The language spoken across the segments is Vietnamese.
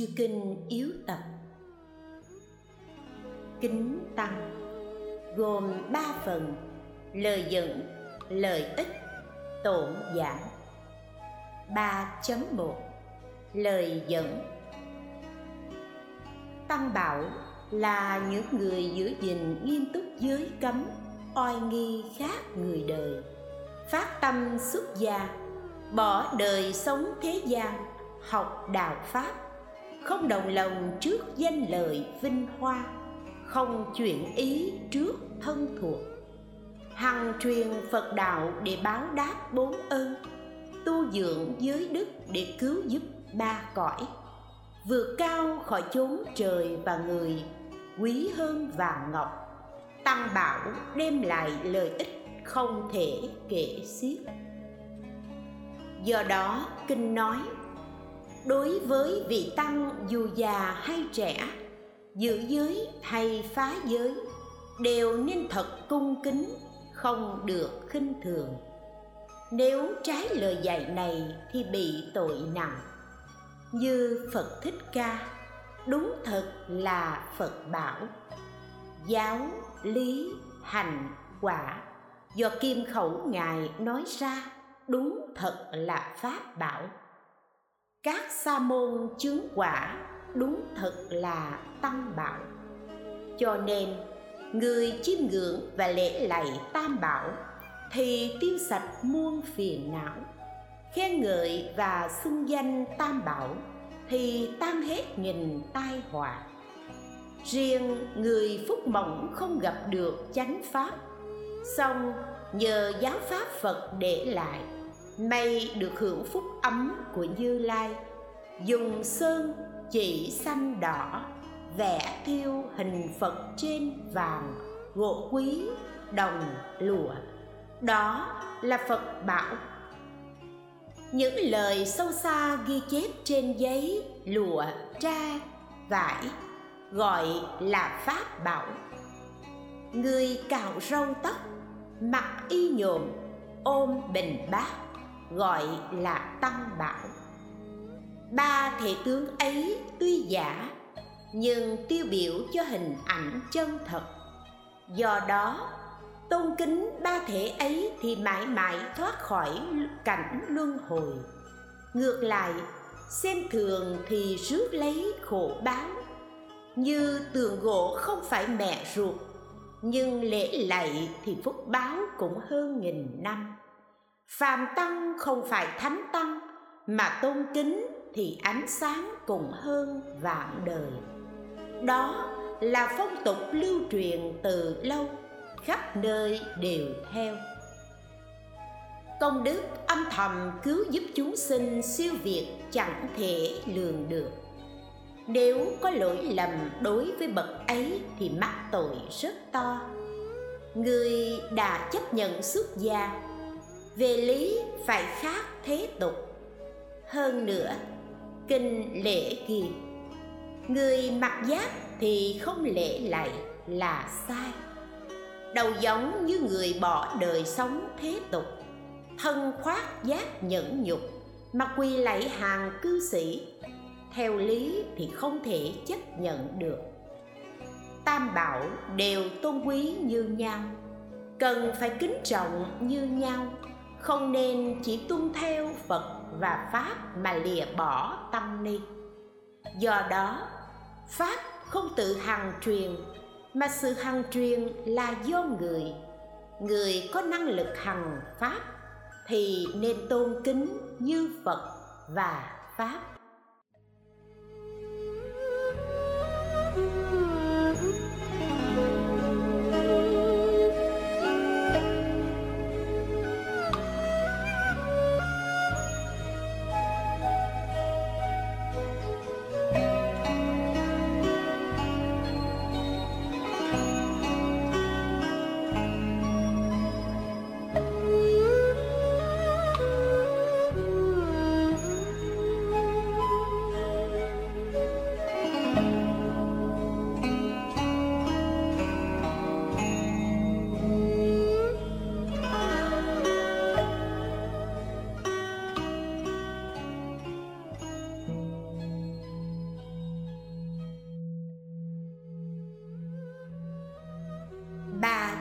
chư kinh yếu tập. Kính tăng, gồm ba phần, lời dẫn lợi ích tổn giảm. 3.1 Lời dẫn Tăng bảo là những người giữ gìn nghiêm túc giới cấm, oai nghi khác người đời. Phát tâm xuất gia, bỏ đời sống thế gian, học đạo pháp không đồng lòng trước danh lợi vinh hoa, không chuyển ý trước thân thuộc. Hằng truyền phật đạo để báo đáp bốn ơn, tu dưỡng giới đức để cứu giúp ba cõi. Vượt cao khỏi chốn trời và người, quý hơn vàng ngọc. Tăng bảo đem lại lợi ích không thể kể xiết. Do đó, kinh nói đối với vị tăng dù già hay trẻ, giữ giới hay phá giới, đều nên thật cung kính, không được khinh thường. Nếu trái lời dạy này thì bị tội nặng. Như phật thích ca, đúng thật là phật bảo, giáo, lý, hành, quả, do kim khẩu ngài nói ra, đúng thật là pháp bảo các sa môn chướng quả đúng thật là tăng bảo. Cho nên, người chiêm ngưỡng và lễ lạy tam bảo thì tiêu sạch muôn phiền não, khen ngợi và xưng danh tam bảo thì tan hết nghìn tai họa. Riêng người phúc mỏng không gặp được chánh pháp song nhờ giáo pháp phật để lại mây được hưởng phúc ấm của như lai. Dùng sơn, chỉ xanh đỏ, vẽ thiêu hình phật trên vàng, gỗ quý, đồng, lụa. Đó là phật bảo. Những lời sâu xa ghi chép trên giấy, lụa tra vải, gọi là pháp bảo. Người cạo râu tóc, mặc y nhộm ôm bình bát gọi là tăng bảo. Ba thể tướng ấy tuy giả, nhưng tiêu biểu cho hình ảnh chân thật. Do đó, tôn kính ba thể ấy thì mãi mãi thoát khỏi cảnh luân hồi. Ngược lại, xem thường thì rước lấy khổ báo. Như tường gỗ không phải mẹ ruột, nhưng lễ lạy thì phúc báo cũng hơn nghìn năm phàm tăng không phải thánh tăng, mà tôn kính thì ánh sáng cùng hơn vạn đời. Đó là phong tục lưu truyền từ lâu, khắp nơi đều theo. Công đức âm thầm cứu giúp chúng sinh siêu việt chẳng thể lường được. Nếu có lỗi lầm đối với bậc ấy thì mắc tội rất to. Người đã chấp nhận xuất gia về lý phải khác thế tục. Hơn nữa, kinh lễ ghi người mặc giáp thì không lễ lạy là sai. Đầu giống như người bỏ đời sống thế tục. Thân khoác giác nhẫn nhục mà quỳ lạy hàng cư sĩ. Theo lý thì không thể chấp nhận được. Tam bảo đều tôn quý như nhau, cần phải kính trọng như nhau không nên chỉ tuân theo phật và pháp mà lìa bỏ tâm ni. Do đó, pháp không tự hằng truyền, mà sự hằng truyền là do người. Người có năng lực hằng pháp thì nên tôn kính như phật và pháp.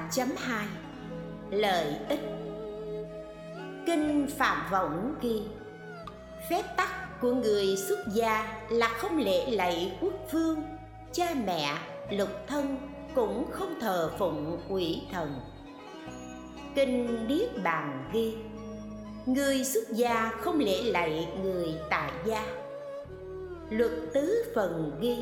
3.2 Lợi ích. Kinh Phạm Võng ghi Phép tắc của người xuất gia là không lễ lạy quốc vương, cha mẹ, lục thân cũng không thờ phụng quỷ thần. Kinh Điết Bàn ghi Người xuất gia không lễ lạy người tại gia. Luật tứ phần ghi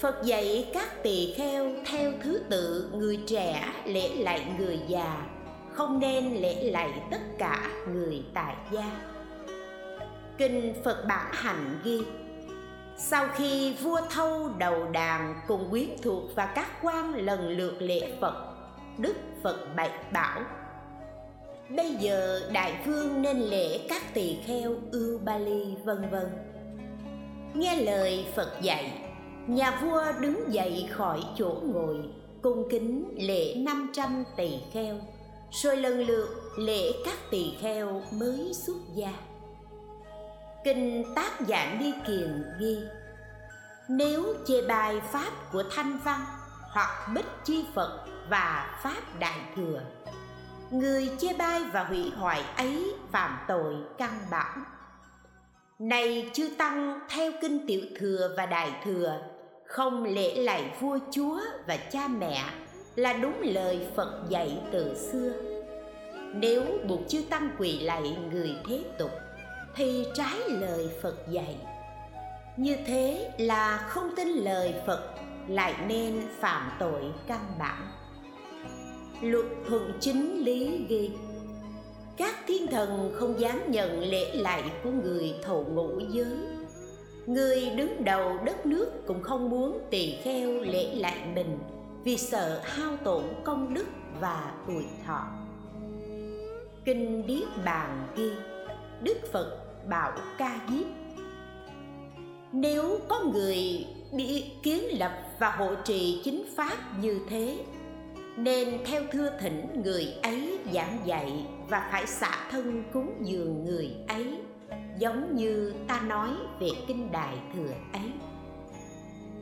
Phật dạy các tỳ kheo theo thứ tự người trẻ lễ lạy người già, Không nên lễ lạy tất cả người tại gia. Kinh Phật Bản Hành ghi, Sau khi vua thâu đầu đàn cùng quyến thuộc và các quan lần lượt lễ Phật, Đức Phật bạch bảo, Bây giờ đại vương nên lễ các tỳ kheo ưu ba ly vân vân. Nghe lời Phật dạy Nhà vua đứng dậy khỏi chỗ ngồi, Cung kính lễ 500 tỳ kheo. Rồi lần lượt lễ các tỳ kheo mới xuất gia. Kinh tác giảng đi kiền ghi, Nếu chê bài pháp của thanh văn Hoặc bích chi Phật và pháp đại thừa, người chê bai và hủy hoại ấy phạm tội căn bản. Này chư tăng, theo kinh tiểu thừa và đại thừa không lễ lạy vua chúa và cha mẹ là đúng lời phật dạy từ xưa? Nếu buộc chư tăng quỳ lạy người thế tục, thì trái lời phật dạy. Như thế là không tin lời phật, lại nên phạm tội căn bản. Luật thuận chính lý ghi, các thiên thần không dám nhận lễ lạy của người thụ ngũ giới người đứng đầu đất nước cũng không muốn tỳ kheo lễ lại mình vì sợ hao tổn công đức và tuổi thọ. Kinh điết bàn ghi, đức phật bảo ca diếp, nếu có người bị kiến lập và hộ trì chính pháp như thế, nên theo thưa thỉnh người ấy giảng dạy và phải xả thân cúng dường người ấy giống như ta nói về kinh đại thừa ấy.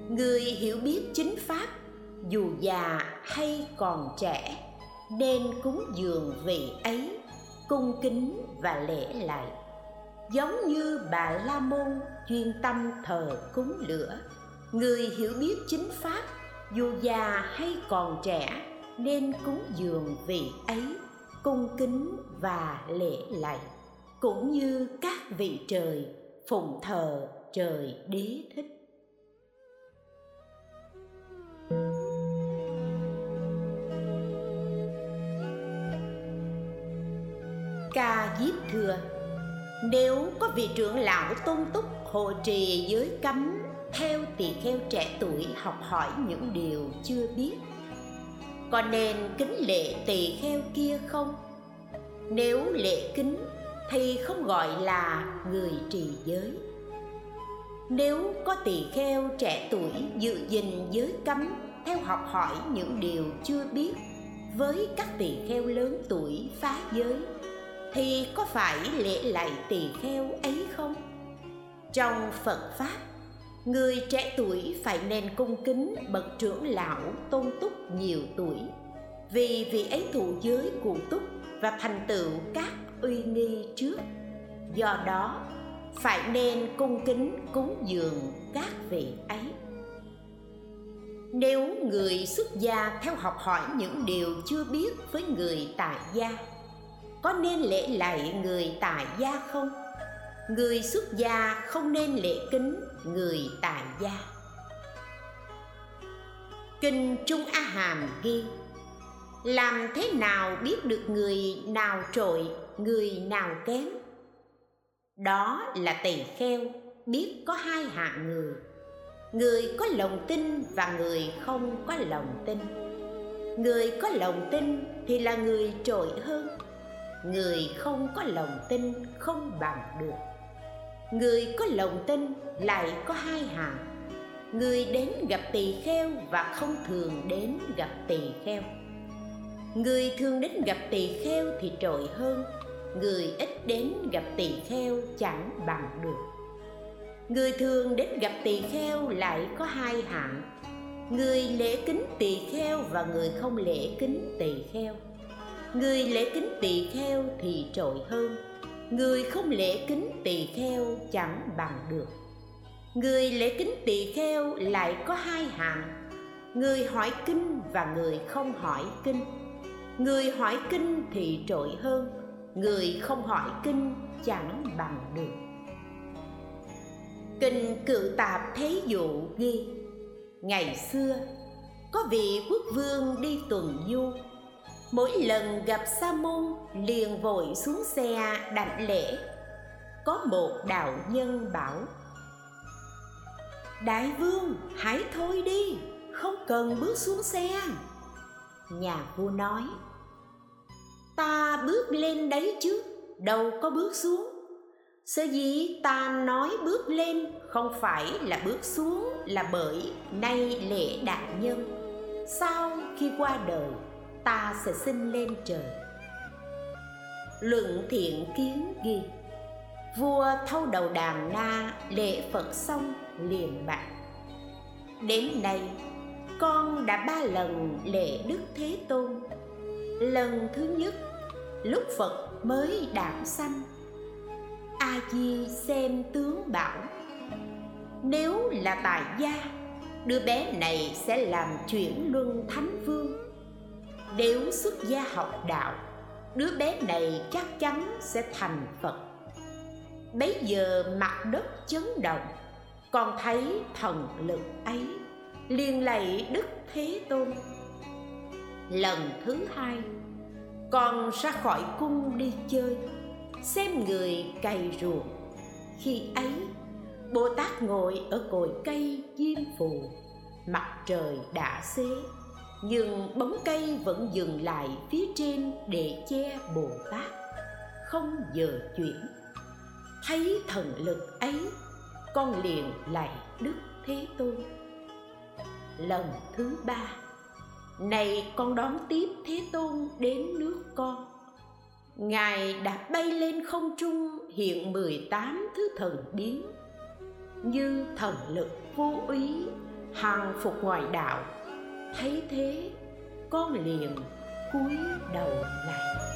Người hiểu biết chính pháp, dù già hay còn trẻ, nên cúng dường vị ấy, cung kính và lễ lại giống như bà la môn chuyên tâm thờ cúng lửa, người hiểu biết chính pháp, dù già hay còn trẻ, nên cúng dường vị ấy, cung kính và lễ lạy cũng như các vị trời, phụng thờ trời đế thích. Ca diếp thưa nếu có vị trưởng lão tôn túc hộ trì giới cấm, theo tỳ kheo trẻ tuổi học hỏi những điều chưa biết, có nên kính lệ tỳ kheo kia không? Nếu lệ kính thì không gọi là người trì giới. Nếu có tỳ kheo trẻ tuổi dự gìn giới cấm theo học hỏi những điều chưa biết với các tỳ kheo lớn tuổi phá giới, thì có phải lễ lại tỳ kheo ấy không? Trong phật pháp, người trẻ tuổi phải nên cung kính bậc trưởng lão tôn túc nhiều tuổi. Vì vị ấy thụ giới cụ túc và thành tựu các uy nghi trước. Do đó, phải nên cung kính cúng dường các vị ấy. Nếu người xuất gia theo học hỏi những điều chưa biết với người tại gia, có nên lễ lạy người tại gia không? Người xuất gia không nên lễ kính người tại gia. Kinh trung a hàm ghi, làm thế nào biết được người nào trội người nào kém. Đó là tỳ kheo, biết có hai hạng người. Người có lòng tin và người không có lòng tin. Người có lòng tin thì là người trội hơn. Người không có lòng tin không bằng được. Người có lòng tin lại có hai hạng. Người đến gặp tỳ kheo và không thường đến gặp tỳ kheo. Người thường đến gặp tỳ kheo thì trội hơn người ít đến gặp tỳ kheo chẳng bằng được. Người thường đến gặp tỳ kheo lại có hai hạng. Người lễ kính tỳ kheo và người không lễ kính tỳ kheo. Người lễ kính tỳ kheo thì trội hơn. Người không lễ kính tỳ kheo chẳng bằng được. Người lễ kính tỳ kheo lại có hai hạng. Người hỏi kinh và người không hỏi kinh. Người hỏi kinh thì trội hơn người không hỏi kinh chẳng bằng được. Kinh cự tạp thế dụ ghi, ngày xưa, có vị quốc vương đi tuần du. Mỗi lần gặp sa môn liền vội xuống xe đảnh lễ. Có một đạo nhân bảo, đại vương, hãy thôi đi, không cần bước xuống xe. Nhà vua nói ta bước lên đấy chứ? Đâu có bước xuống. Sở dĩ ta nói bước lên không phải là bước xuống là bởi nay lễ đại nhân. Sau khi qua đời, ta sẽ sinh lên trời. Luận thiện kiến ghi. Vua thâu đầu đàn na, lễ phật xong liền bạch. Đến nay, con đã ba lần lễ đức thế tôn lần thứ nhất, lúc phật mới đản sanh, a di xem tướng bảo, nếu là tài gia, đứa bé này sẽ làm chuyển luân thánh vương. Nếu xuất gia học đạo, đứa bé này chắc chắn sẽ thành phật. Bấy giờ mặt đất chấn động con thấy thần lực ấy, liền lạy đức thế tôn lần thứ hai, con ra khỏi cung đi chơi, xem người cày ruộng. Khi ấy, bồ tát ngồi ở cội cây diêm phù. Mặt trời đã xế, nhưng bóng cây vẫn dừng lại phía trên để che bồ tát. Không giờ chuyển, thấy thần lực ấy, con liền lạy đức thế tôn. Lần thứ ba này, con đón tiếp thế tôn đến nước con. Ngài đã bay lên không trung, hiện 18 thứ thần biến. Như thần lực vô úy hàng phục ngoại đạo. Thấy thế, con liền cúi đầu lại.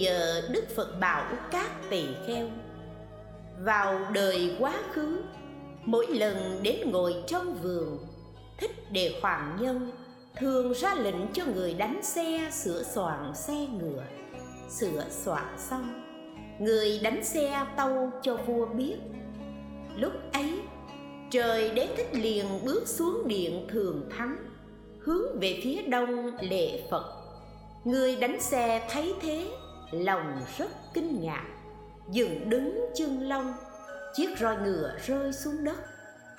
Giờ Đức Phật bảo các tỳ kheo, Vào đời quá khứ, Mỗi lần đến ngồi trong vườn, Thích đề hoàng nhân, Thường ra lệnh cho người đánh xe, sửa soạn xe ngựa, Sửa soạn xong, Người đánh xe tâu cho vua biết. Lúc ấy, Trời đế thích liền bước xuống điện thường thắng, hướng về phía đông lệ phật. Người đánh xe thấy thế lòng rất kinh ngạc. Dừng đứng chân long chiếc roi ngựa rơi xuống đất.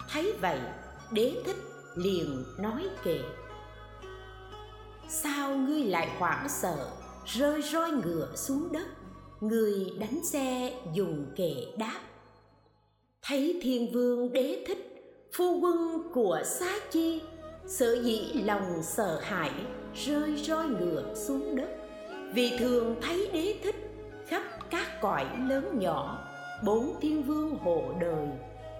Thấy vậy, đế thích liền nói kệ. Sao ngươi lại hoảng sợ, rơi roi ngựa xuống đất? Người đánh xe dùng kệ đáp. Thấy thiên vương đế thích, phu quân của xá chi, sở dĩ lòng sợ hãi, rơi roi ngựa xuống đất vì thường thấy đế thích, khắp các cõi lớn nhỏ, bốn thiên vương hộ đời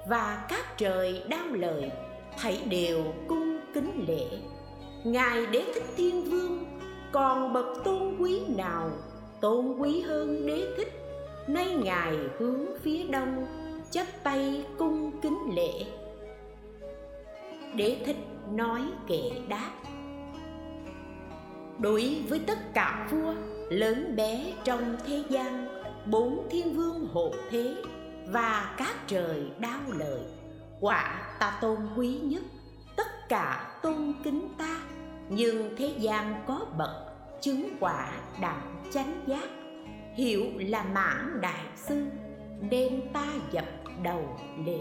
và các trời đau lời, thảy đều cung kính lễ. Ngài đế thích thiên vương, còn bậc tôn quý nào, tôn quý hơn đế thích? Nay ngài hướng phía đông chắp tay cung kính lễ. Đế thích nói kệ đáp đối với tất cả vua, lớn bé trong thế gian, bốn thiên vương hộ thế và các trời đau lời, quả ta tôn quý nhất. Tất cả tôn kính ta, nhưng thế gian có bậc chứng quả đặng chánh giác. Hiểu là mãn đại sư, nên ta dập đầu lễ.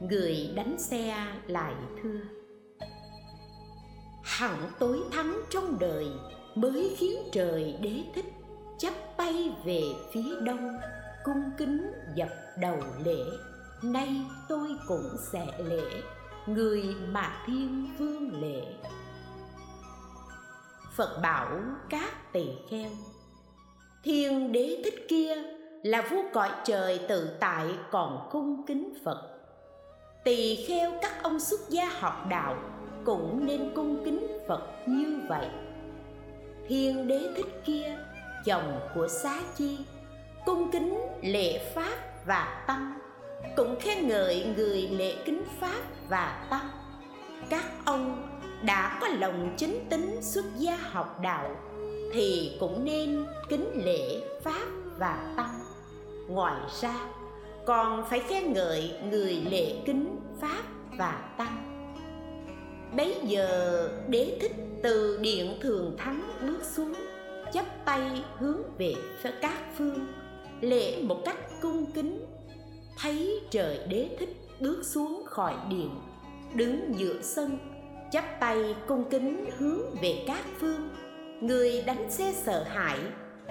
Người đánh xe lại thưa thẳng tối thắng trong đời mới khiến trời đế thích, chắp bay về phía đông, cung kính dập đầu lễ. Nay tôi cũng sẽ lễ, người mà thiên vương lễ. Phật bảo các tỳ kheo, thiên đế thích kia là vua cõi trời tự tại còn cung kính phật. Tỳ kheo các ông xuất gia học đạo cũng nên cung kính phật như vậy. Thiên đế thích kia, chồng của xá chi, cung kính lễ pháp và tăng, cũng khen ngợi người lễ kính pháp và tăng. Các ông đã có lòng chính tính xuất gia học đạo, thì cũng nên kính lễ pháp và tăng. Ngoài ra, còn phải khen ngợi người lễ kính pháp và tăng bấy giờ đế thích từ điện thường thắng bước xuống, chắp tay hướng về các phương, lễ một cách cung kính. Thấy trời đế thích bước xuống khỏi điện, đứng giữa sân, chắp tay cung kính hướng về các phương. Người đánh xe sợ hãi,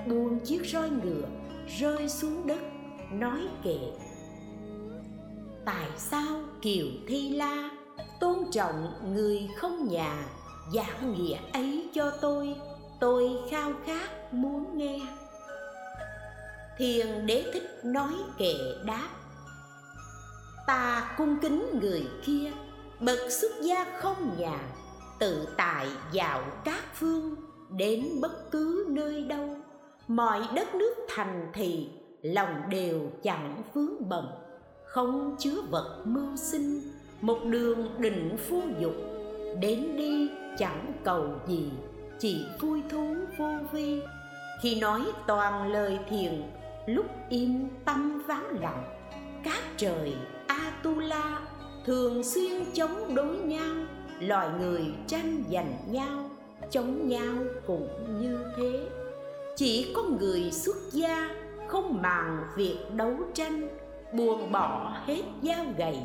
buông chiếc roi ngựa, rơi xuống đất, nói kệ, tại sao kiều thi la tôn trọng người không nhà, giảng nghĩa ấy cho tôi tôi khao khát muốn nghe. Thiền đế thích nói kệ đáp, ta cung kính người kia, bậc xuất gia không nhà, tự tại dạo các phương, đến bất cứ nơi đâu. Mọi đất nước thành thị, lòng đều chẳng vướng bận, không chứa vật mưu sinh một đường định phu dục, đến đi chẳng cầu gì, chỉ vui thú vô vi. Khi nói toàn lời thiền, lúc im tâm vắng lặng, các trời atula thường xuyên chống đối nhau, loài người tranh giành nhau, chống nhau cũng như thế. Chỉ có người xuất gia không màng việc đấu tranh, buông bỏ hết dao gầy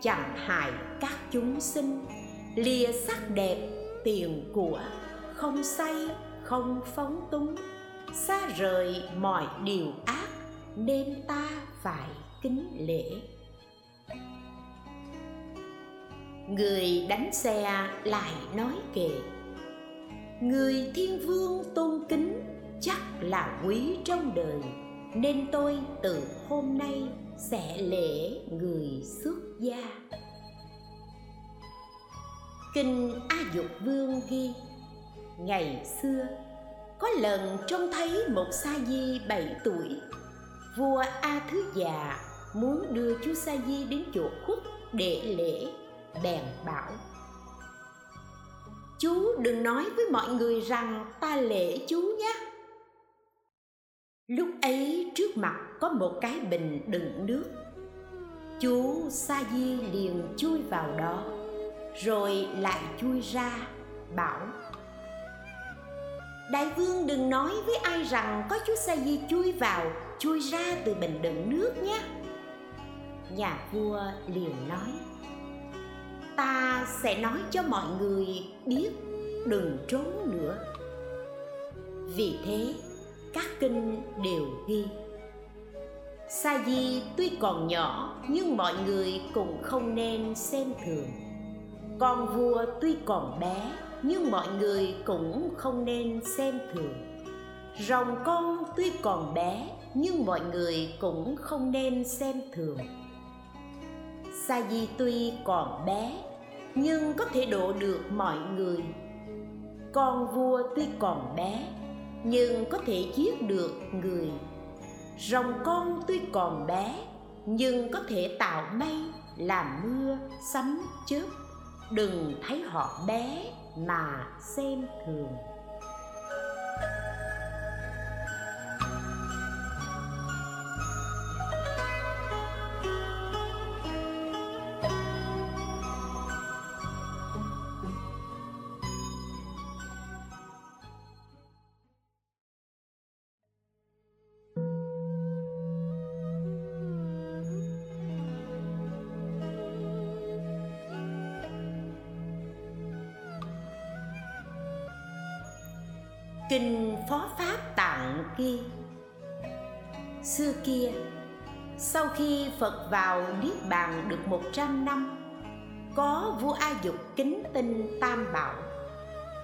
chẳng hại các chúng sinh. Lìa sắc đẹp, tiền của, không say, không phóng túng. Xa rời mọi điều ác, nên ta phải kính lễ. Người đánh xe lại nói kệ, người thiên vương tôn kính, chắc là quý trong đời, nên tôi từ hôm nay sẽ lễ người xuất gia. Kinh a dục vương ghi, ngày xưa, có lần trông thấy một sa di bảy tuổi. Vua a thứ già muốn đưa chú sa di đến chỗ khuất để lễ, bèn bảo, chú đừng nói với mọi người rằng ta lễ chú nhé. Lúc ấy trước mặt có một cái bình đựng nước. Chú sa di liền chui vào đó, rồi lại chui ra, bảo, đại vương đừng nói với ai rằng có chú sa di chui vào, chui ra từ bình đựng nước nhé. Nhà vua liền nói, ta sẽ nói cho mọi người biết, đừng trốn nữa. Vì thế, các kinh đều ghi sa di tuy còn nhỏ, nhưng mọi người cũng không nên xem thường. Con vua tuy còn bé, nhưng mọi người cũng không nên xem thường. Rồng con tuy còn bé, nhưng mọi người cũng không nên xem thường. Sa di tuy còn bé, nhưng có thể độ được mọi người. Con vua tuy còn bé, nhưng có thể giết được người rồng con tuy còn bé, nhưng có thể tạo mây, làm mưa, sấm chớp. Đừng thấy họ bé mà xem thường. Khi phật vào niết bàn được một trăm năm, có vua a dục kính tinh tam bảo.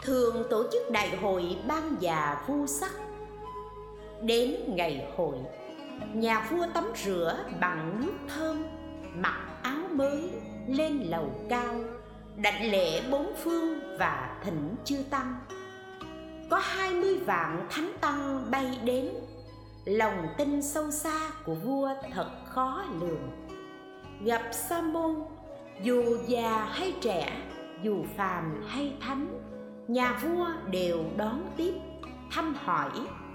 Thường tổ chức đại hội ban già vua sắc. Đến ngày hội, nhà vua tắm rửa bằng nước thơm, mặc áo mới, lên lầu cao, đảnh lễ bốn phương và thỉnh chư tăng. Có hai mươi vạn thánh tăng bay đến lòng tin sâu xa của vua thật khó lường. Gặp sa môn, dù già hay trẻ, dù phàm hay thánh, nhà vua đều đón tiếp, thăm hỏi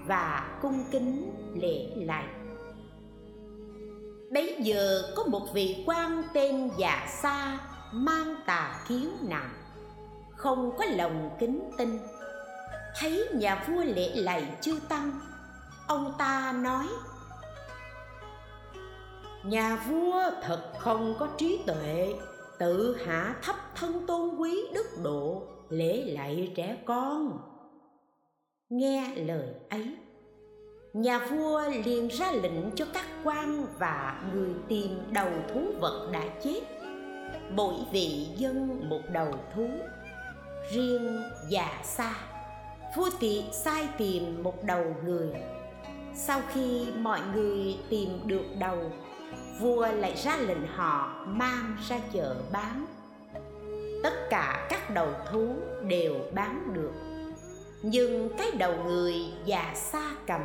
và cung kính lễ lại. Bấy giờ có một vị quan tên dạ sa mang tà kiến nặng, không có lòng kính tinh thấy nhà vua lễ lạy chư tăng ông ta nói, nhà vua thật không có trí tuệ, tự hạ thấp thân tôn quý đức độ, lễ lạy trẻ con. Nghe lời ấy, nhà vua liền ra lệnh cho các quan và người tìm đầu thú vật đã chết mỗi vị dân một đầu thú, riêng già xa vua tị sai tìm một đầu người sau khi mọi người tìm được đầu, vua lại ra lệnh họ mang ra chợ bán. Tất cả các đầu thú đều bán được. Nhưng cái đầu người già xa cầm,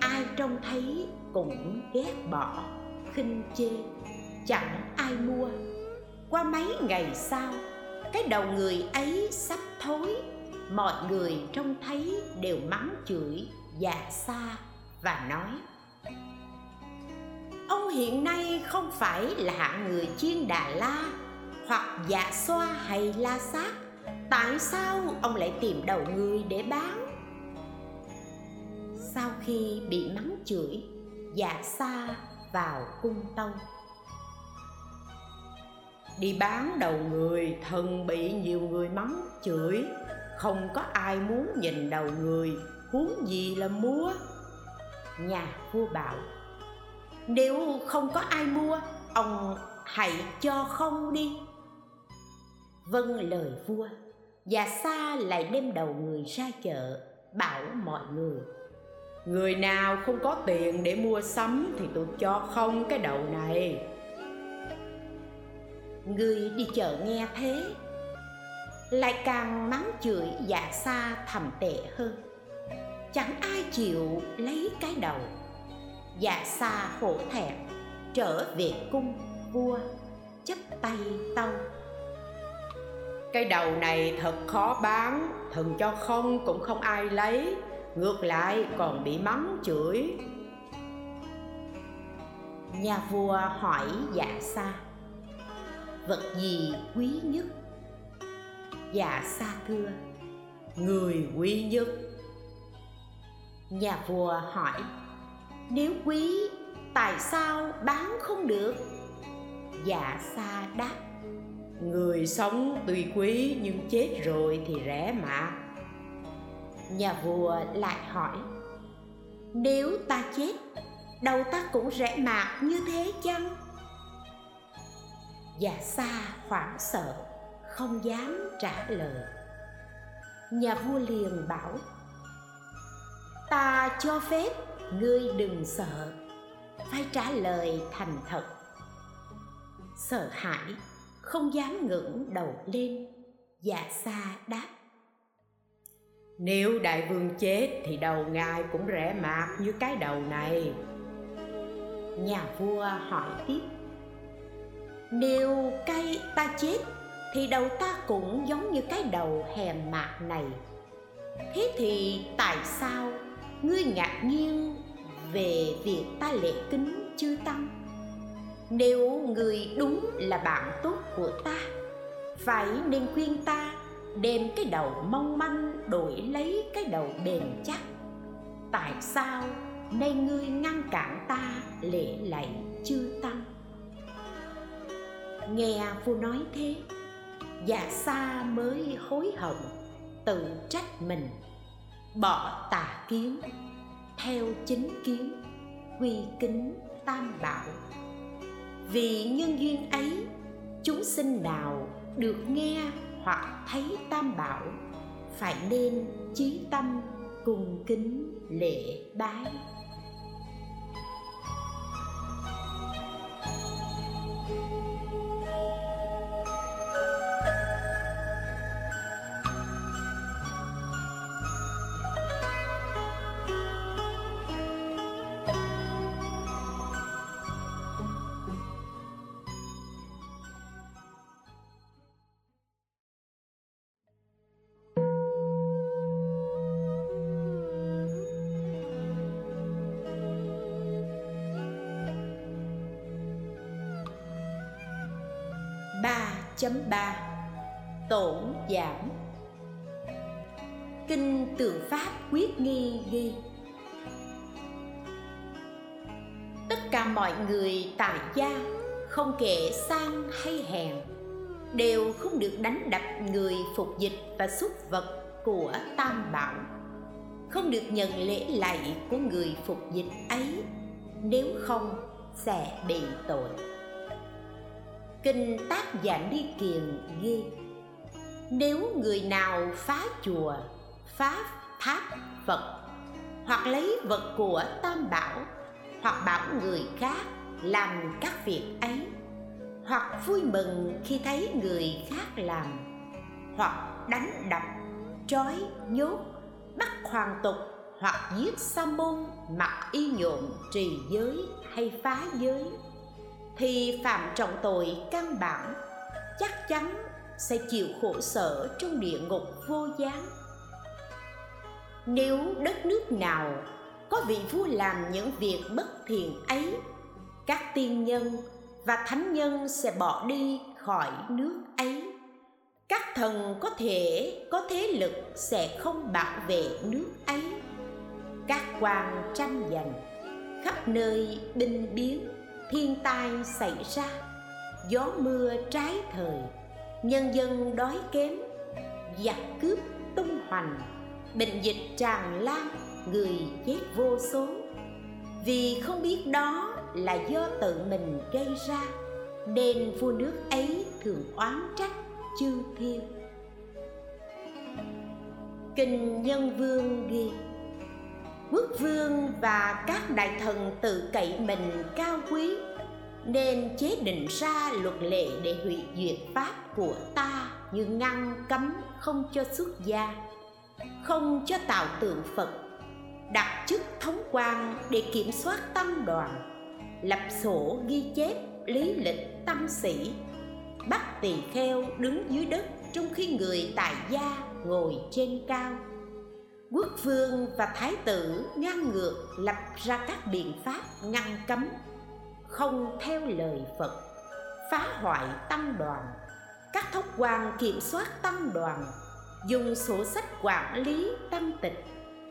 ai trông thấy cũng ghét bỏ, khinh chê, chẳng ai mua. Qua mấy ngày sau, cái đầu người ấy sắp thối, mọi người trông thấy đều mắng chửi già xa và nói, ông hiện nay không phải là hạng người chiên đà la hoặc dạ xoa hay la sát. Tại sao ông lại tìm đầu người để bán? Sau khi bị mắng chửi dạ xa vào cung tông. Đi bán đầu người, thần bị nhiều người mắng chửi. Không có ai muốn nhìn đầu người. Huống gì là mua nhà vua bảo, nếu không có ai mua, ông hãy cho không đi. Vâng lời vua, và xa lại đem đầu người ra chợ, bảo mọi người người nào không có tiền để mua sắm thì tôi cho không cái đầu này. Người đi chợ nghe thế, lại càng mắng chửi dạ xa thầm tệ hơn chẳng ai chịu lấy cái đầu. Dạ xa hổ thẹn trở về cung vua chấp tay tâu. Cái đầu này thật khó bán thần cho không cũng không ai lấy ngược lại còn bị mắng chửi. Nhà vua hỏi dạ xa vật gì quý nhất? Dạ xa thưa người quý nhất nhà vua hỏi, nếu quý, tại sao bán không được? Dạ xa đáp, người sống tuy quý nhưng chết rồi thì rẻ mạt nhà vua lại hỏi, nếu ta chết đầu ta cũng rẻ mạt như thế chăng? Dạ Già xa hoảng sợ, không dám trả lời. Nhà vua liền bảo ta cho phép ngươi đừng sợ. Phải trả lời thành thật. Sợ hãi không dám ngẩng đầu lên dạ xa đáp. Nếu đại vương chết thì đầu ngài cũng rẻ mạt như cái đầu này. Nhà vua hỏi tiếp. Nếu cây ta chết thì đầu ta cũng giống như cái đầu hèn mạt này. Thế thì tại sao ngươi ngạc nhiên về việc ta lễ kính chư tăng. Nếu người đúng là bạn tốt của ta, phải nên khuyên ta đem cái đầu mong manh đổi lấy cái đầu bền chắc. Tại sao nay ngươi ngăn cản ta lễ lạy chư tăng? Nghe vua nói thế, già xa mới hối hận, tự trách mình bỏ tà kiến theo chính kiến, quy kính tam bảo. Vì nhân duyên ấy, chúng sinh nào được nghe hoặc thấy tam bảo, phải nên chí tâm cùng kính lễ bái. Ba chấm ba. Tổn giảm. Kinh tượng pháp quyết nghi ghi. Tất cả mọi người tại gia, không kể sang hay hèn, đều không được đánh đập người phục dịch và xúc vật của tam bảo. Không được nhận lễ lạy của người phục dịch ấy, nếu không sẽ bị tội kinh tác giả đi kiền ghi, nếu người nào phá chùa, phá tháp phật, hoặc lấy vật của tam bảo, hoặc bảo người khác làm các việc ấy, hoặc vui mừng khi thấy người khác làm, hoặc đánh đập, trói nhốt, bắt hoàng tục, hoặc giết sa môn mặc y nhộn trì giới hay phá giới thì phạm trọng tội căn bản, chắc chắn sẽ chịu khổ sở trong địa ngục vô gián. Nếu đất nước nào có vị vua làm những việc bất thiện ấy, các tiên nhân và thánh nhân sẽ bỏ đi khỏi nước ấy. Các thần có thể, có thế lực sẽ không bảo vệ nước ấy. Các quan tranh giành khắp nơi binh biến thiên tai xảy ra, gió mưa trái thời, nhân dân đói kém, giặc cướp tung hoành, bệnh dịch tràn lan, người chết vô số. Vì không biết đó là do tự mình gây ra, nên vua nước ấy thường oán trách chư thiên. Kinh nhân vương ghi quốc vương và các đại thần tự cậy mình cao quý, nên chế định ra luật lệ để hủy duyệt pháp của ta như ngăn cấm không cho xuất gia, không cho tạo tượng phật, đặt chức thống quan để kiểm soát tăng đoàn, lập sổ ghi chép lý lịch tăng sĩ, bắt tỳ kheo đứng dưới đất trong khi người tại gia ngồi trên cao quốc vương và thái tử ngang ngược lập ra các biện pháp ngăn cấm, không theo lời phật, phá hoại tăng đoàn. Các thốc quan kiểm soát tăng đoàn, dùng sổ sách quản lý tăng tịch,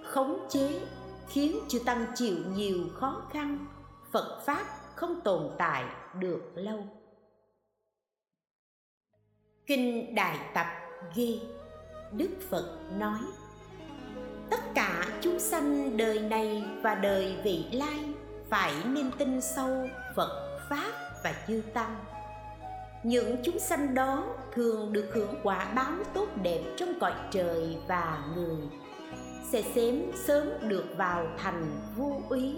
khống chế, khiến chư tăng chịu nhiều khó khăn. Phật pháp không tồn tại được lâu. Kinh đại tập ghi, đức phật nói cả chúng sanh đời này và đời vị lai phải nên tin sâu phật, pháp và chư tăng. Những chúng sanh đó thường được hưởng quả báo tốt đẹp trong cõi trời và người, sẽ xém sớm được vào thành vô úy.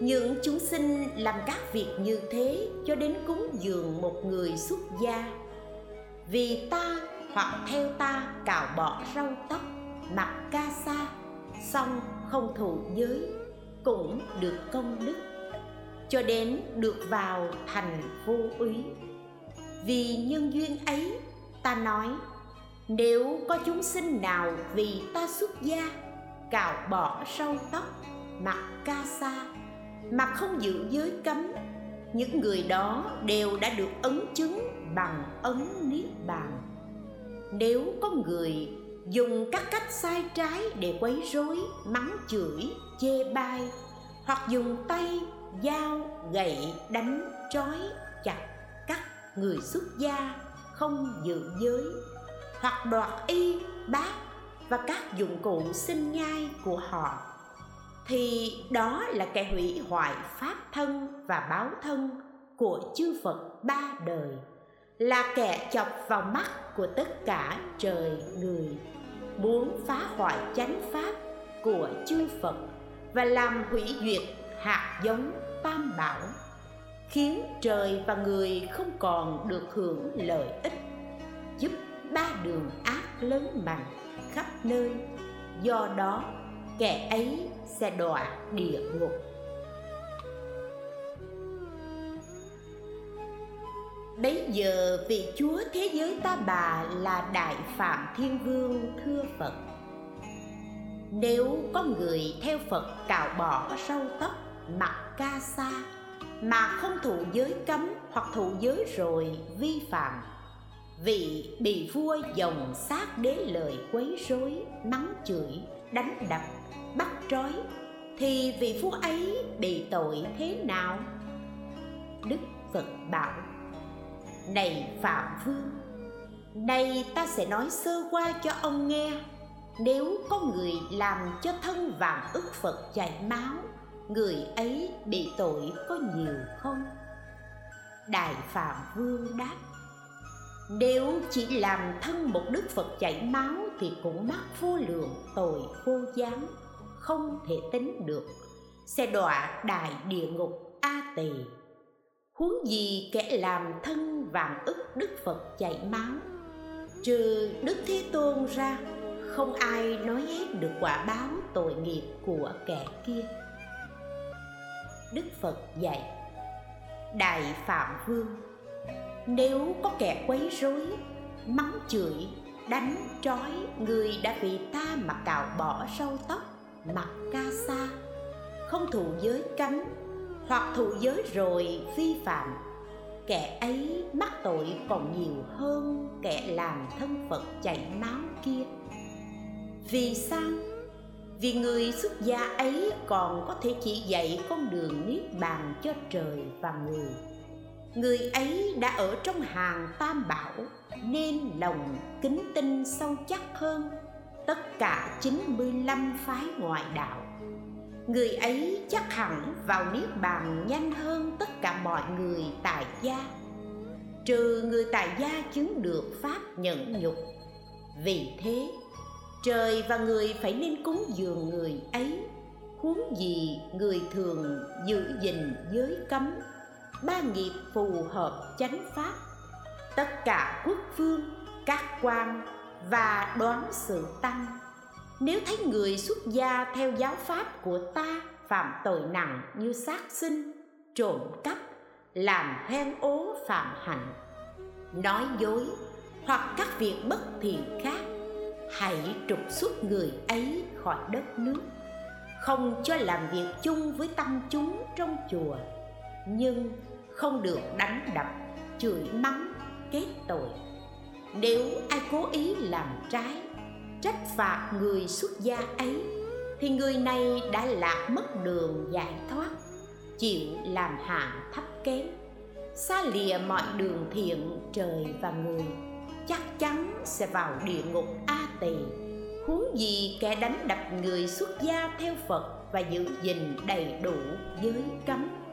Những chúng sinh làm các việc như thế cho đến cúng dường một người xuất gia. Vì ta hoặc theo ta cạo bỏ râu tóc mặc ca sa, song không thụ giới, cũng được công đức. Cho đến được vào thành vô úy. Vì nhân duyên ấy, ta nói, nếu có chúng sinh nào vì ta xuất gia cạo bỏ râu tóc mặc ca sa, mà không giữ giới cấm, những người đó đều đã được ấn chứng bằng ấn niết bàn. Nếu có người dùng các cách sai trái để quấy rối, mắng chửi, chê bai. Hoặc dùng tay, dao, gậy, đánh, trói, chặt, cắt người xuất gia, không giữ giới. Hoặc đoạt y bát và các dụng cụ sinh nhai của họ. Thì đó là kẻ hủy hoại pháp thân và báo thân của chư Phật ba đời là kẻ chọc vào mắt của tất cả trời người, muốn phá hoại chánh pháp của chư Phật và làm hủy diệt hạt giống tam bảo, khiến trời và người không còn được hưởng lợi ích, giúp ba đường ác lớn mạnh khắp nơi. Do đó, kẻ ấy sẽ đọa địa ngục. Bấy giờ vị chúa thế giới ta bà là Đại Phạm Thiên Vương thưa Phật Nếu có người theo Phật cạo bỏ râu tóc mặc ca sa Mà không thụ giới cấm hoặc thụ giới rồi vi phạm Vị bị vua dòng sát đế lời quấy rối, mắng chửi, đánh đập, bắt trói Thì vị vua ấy bị tội thế nào? Đức Phật bảo này phạm vương, nay ta sẽ nói sơ qua cho ông nghe. Nếu có người làm cho thân vàng ức phật chảy máu, người ấy bị tội có nhiều không? Đại phạm vương đáp, nếu chỉ làm thân một đức phật chảy máu thì cũng mắc vô lượng tội vô gián, không thể tính được. Sẽ đọa đại địa ngục a tỳ huống gì kẻ làm thân vạn ức đức phật chảy máu. Trừ đức thế tôn ra, không ai nói hết được quả báo tội nghiệp của kẻ kia. Đức phật dạy, đại phạm vương, nếu có kẻ quấy rối, mắng chửi, đánh trói người đã vì ta mà cạo bỏ râu tóc, mặc ca sa, không thụ giới cấm hoặc thụ giới rồi vi phạm. Kẻ ấy mắc tội còn nhiều hơn kẻ làm thân phật chảy máu kia. Vì sao? Vì người xuất gia ấy còn có thể chỉ dạy con đường niết bàn cho trời và người. Người ấy đã ở trong hàng tam bảo, nên lòng kính tinh sâu chắc hơn. Tất cả 95 phái ngoại đạo người ấy chắc hẳn vào niết bàn nhanh hơn tất cả mọi người tại gia. Trừ người tại gia chứng được pháp nhẫn nhục. Vì thế, trời và người phải nên cúng dường người ấy. Huống gì người thường giữ gìn giới cấm, ba nghiệp phù hợp chánh pháp. Tất cả quốc vương các quan và đoán sự tăng nếu thấy người xuất gia theo giáo pháp của ta phạm tội nặng như sát sinh, trộm cắp, làm hoen ố phạm hạnh, nói dối hoặc các việc bất thiện khác, hãy trục xuất người ấy khỏi đất nước. Không cho làm việc chung với tăng chúng trong chùa, nhưng không được đánh đập, chửi mắng, kết tội. Nếu ai cố ý làm trái trách phạt người xuất gia ấy, thì người này đã lạc mất đường giải thoát, chịu làm hạng thấp kém, xa lìa mọi đường thiện trời và người, chắc chắn sẽ vào địa ngục a tỳ. Huống gì kẻ đánh đập người xuất gia theo phật và giữ gìn đầy đủ giới cấm.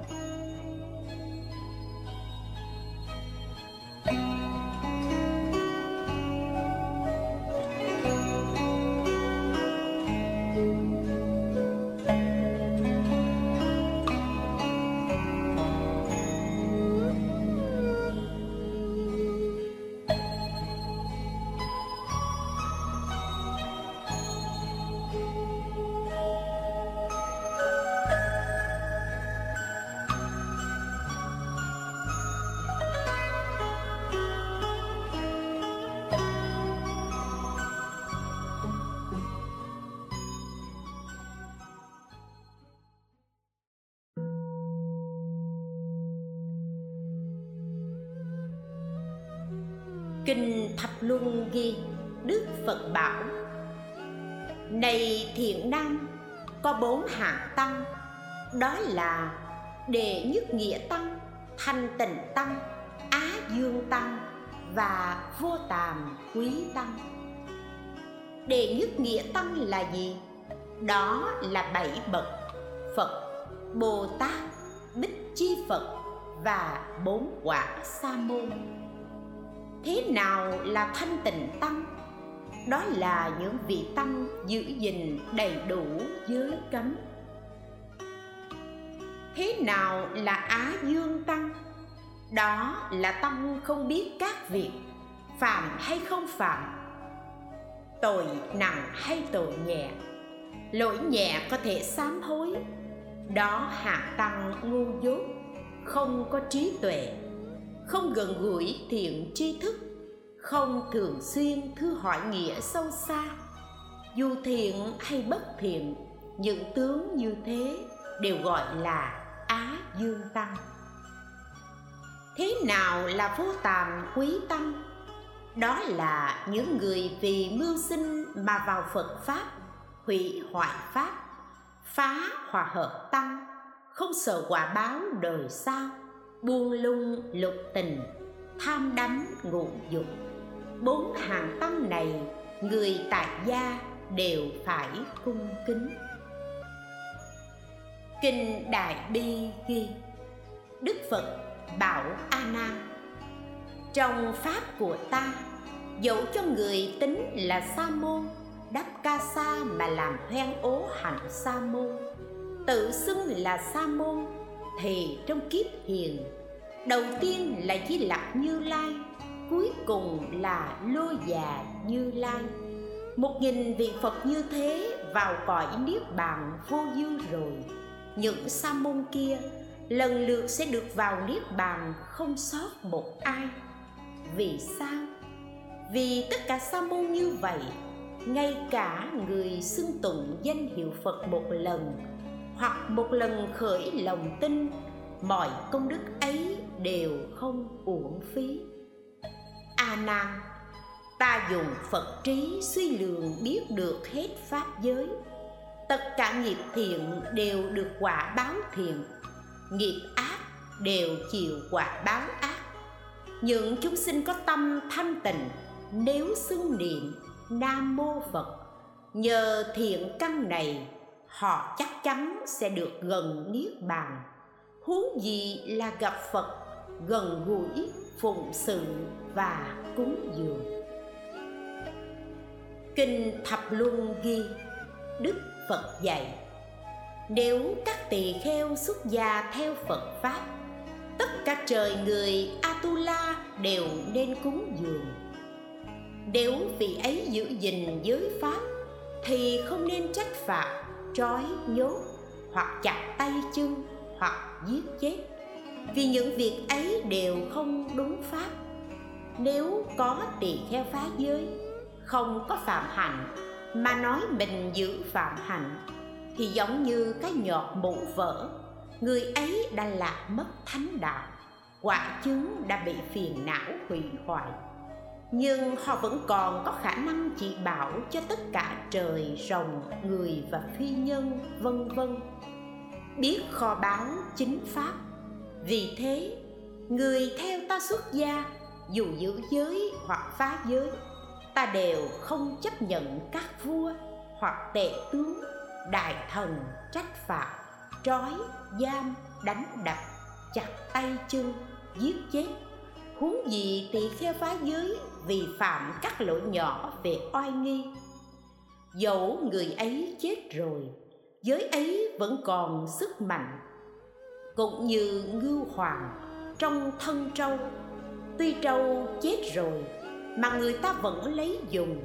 Kinh Thập Luân ghi, Đức Phật bảo, Này thiện nam, Có bốn hạng tăng, Đó là Đệ nhất nghĩa tăng, Thanh tịnh tăng, Á dương tăng Và vô tàm quý tăng. Đệ nhất nghĩa tăng là gì? Đó là bảy bậc, phật, bồ tát, bích chi phật và bốn quả sa môn thế nào là thanh tịnh tâm? Đó là những vị tăng giữ gìn đầy đủ giới cấm. Thế nào là á dương tăng? Đó là tăng không biết các việc phạm hay không phạm tội nặng hay tội nhẹ, lỗi nhẹ có thể sám hối. Đó hạ tăng ngu dốt, không có trí tuệ không gần gũi thiện tri thức, không thường xuyên thư hỏi nghĩa sâu xa. Dù thiện hay bất thiện, những tướng như thế đều gọi là á dương tăng. Thế nào là vô tàm quý tăng? Đó là những người vì mưu sinh mà vào phật pháp, hủy hoại pháp, phá hòa hợp tăng, không sợ quả báo đời sau buông lung lục tình, tham đắm ngụ dục. Bốn hàng tâm này, người tại gia đều phải cung kính. Kinh đại bi ghi, đức phật bảo a nan, trong pháp của ta, dẫu cho người tính là sa môn, đắp ca sa mà làm hoen ố hạnh sa môn, tự xưng là sa môn thì trong kiếp hiền. Đầu tiên là di lặc như lai, cuối cùng là lô già như lai. Một nghìn vị phật như thế vào cõi niết bàn vô dư rồi. Những sa môn kia lần lượt sẽ được vào niết bàn không sót một ai. Vì sao? Vì tất cả sa môn như vậy, ngay cả người xưng tụng danh hiệu phật một lần hoặc một lần khởi lòng tin, mọi công đức ấy đều không uổng phí. A nan, ta dùng phật trí suy lường biết được hết pháp giới. Tất cả nghiệp thiện đều được quả báo thiện nghiệp ác đều chịu quả báo ác. Những chúng sinh có tâm thanh tịnh, nếu xưng niệm nam mô phật, nhờ thiện căn này họ chắc chắn sẽ được gần niết bàn. Huống gì là gặp phật, gần gũi, phụng sự và cúng dường. Kinh thập luân ghi, đức phật dạy, nếu các tỳ kheo xuất gia theo phật pháp, tất cả trời người atula đều nên cúng dường. Nếu vị ấy giữ gìn giới pháp, thì không nên trách phạt trói nhốt, hoặc chặt tay chân, hoặc giết chết. Vì những việc ấy đều không đúng pháp. Nếu có tỳ kheo phá giới, không có phạm hạnh, mà nói mình giữ phạm hạnh, thì giống như cái nhọt mụ vỡ, người ấy đã lạc mất thánh đạo, quả chứng đã bị phiền não hủy hoại nhưng họ vẫn còn có khả năng chỉ bảo cho tất cả trời, rồng, người và phi nhân, vân vân. Biết kho báu chính pháp. Vì thế, người theo ta xuất gia, dù giữ giới hoặc phá giới, ta đều không chấp nhận các vua hoặc tệ tướng, đại thần, trách phạt, trói, giam, đánh đập, chặt tay chân, giết chết. Huống gì tỳ kheo phá giới vì phạm các lỗi nhỏ về oai nghi. Dẫu người ấy chết rồi, giới ấy vẫn còn sức mạnh, cũng như ngưu hoàng trong thân trâu. Tuy trâu chết rồi, mà người ta vẫn lấy dùng,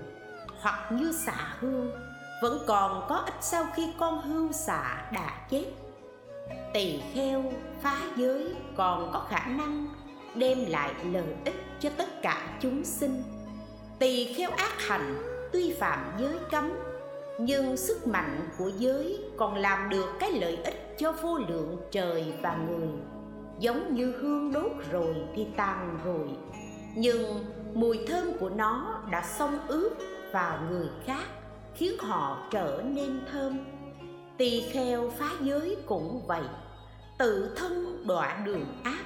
hoặc như xạ hương vẫn còn có ích sau khi con hưu xạ đã chết. Tỳ kheo phá giới còn có khả năng đem lại lợi ích cho tất cả chúng sinh. Tỳ kheo ác hành tuy phạm giới cấm, nhưng sức mạnh của giới còn làm được cái lợi ích cho vô lượng trời và người. Giống như hương đốt rồi thì tàn rồi, nhưng mùi thơm của nó đã xông ướt vào người khác, khiến họ trở nên thơm. Tỳ kheo phá giới cũng vậy, tự thân đọa đường ác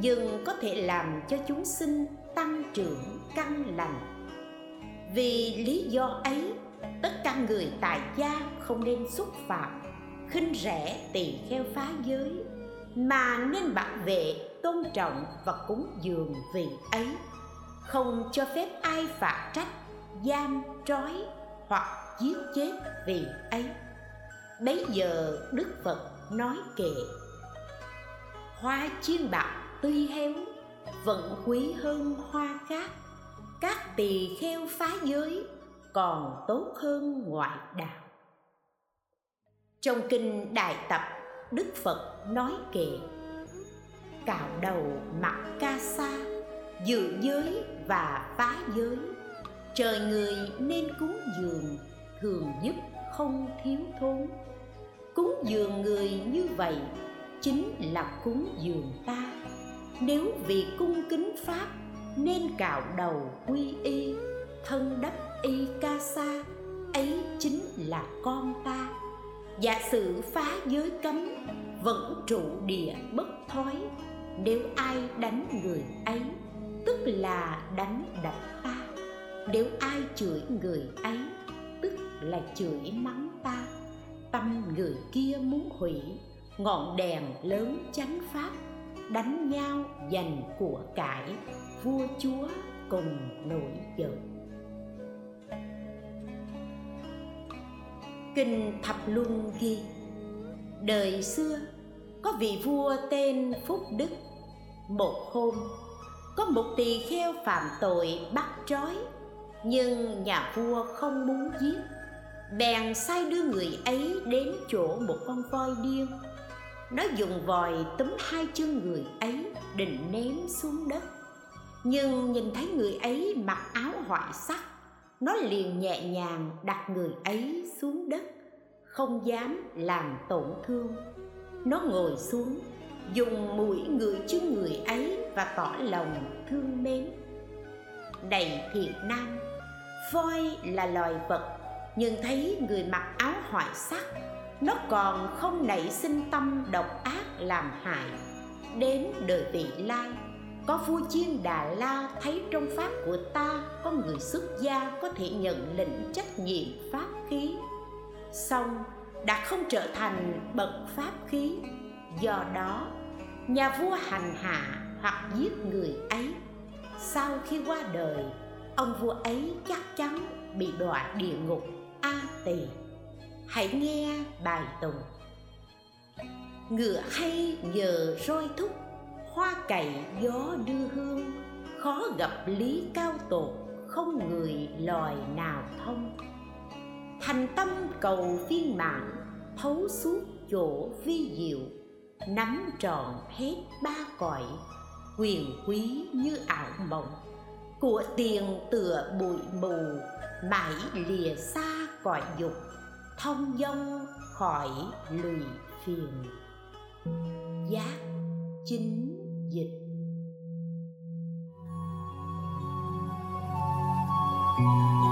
nhưng có thể làm cho chúng sinh tăng trưởng căn lành. Vì lý do ấy, tất cả người tại gia không nên xúc phạm, khinh rẻ tỳ kheo phá giới, mà nên bảo vệ, tôn trọng và cúng dường vị ấy. Không cho phép ai phạt trách, giam, trói hoặc giết chết vị ấy. Bấy giờ đức phật nói kệ hoa chiên bạc tuy héo, vẫn quý hơn hoa cát. Các tỳ kheo phá giới, còn tốt hơn ngoại đạo. Trong kinh đại tập, đức phật nói kệ, cạo đầu mặc ca sa, dự giới và phá giới. Trời người nên cúng dường, thường giúp không thiếu thốn. Cúng dường người như vậy chính là cúng dường ta nếu vì cung kính pháp nên cạo đầu quy y, thân đắp y ca sa, ấy chính là con ta. Giả sử phá giới cấm, vẫn trụ địa bất thói. Nếu ai đánh người ấy, tức là đánh đập ta. Nếu ai chửi người ấy, tức là chửi mắng ta. Tâm người kia muốn hủy, ngọn đèn lớn chánh pháp đánh nhau giành của cải, vua chúa cùng nổi giận. Kinh thập luân ghi, đời xưa, có vị vua tên phúc đức. Một hôm, có một tỳ kheo phạm tội bắt trói, nhưng nhà vua không muốn giết. Bèn sai đưa người ấy đến chỗ một con voi điên nó dùng vòi túm hai chân người ấy định ném xuống đất. Nhưng nhìn thấy người ấy mặc áo hoại sắc, nó liền nhẹ nhàng đặt người ấy xuống đất, không dám làm tổn thương. Nó ngồi xuống, dùng mũi ngửi chân người ấy và tỏ lòng thương mến. Này thiện nam, voi là loài vật, nhưng thấy người mặc áo hoại sắc nó còn không nảy sinh tâm độc ác làm hại. Đến đời vị lai, có vua chiên đà la thấy trong pháp của ta có người xuất gia có thể nhận lĩnh trách nhiệm pháp khí. Xong, đã không trở thành bậc pháp khí. Do đó, nhà vua hành hạ hoặc giết người ấy. Sau khi qua đời, ông vua ấy chắc chắn bị đọa địa ngục a tỳ hãy nghe bài tùng ngựa hay giờ roi thúc, hoa cày gió đưa hương. Khó gặp lý cao tột, không người loài nào thông. Thành tâm cầu viên mãn thấu suốt chỗ vi diệu. Nắm trọn hết ba cõi, quyền quý như ảo mộng. Của tiền tựa bụi mù, mãi lìa xa cõi dục thông dong khỏi lười phiền. Giác chính dịch. thank you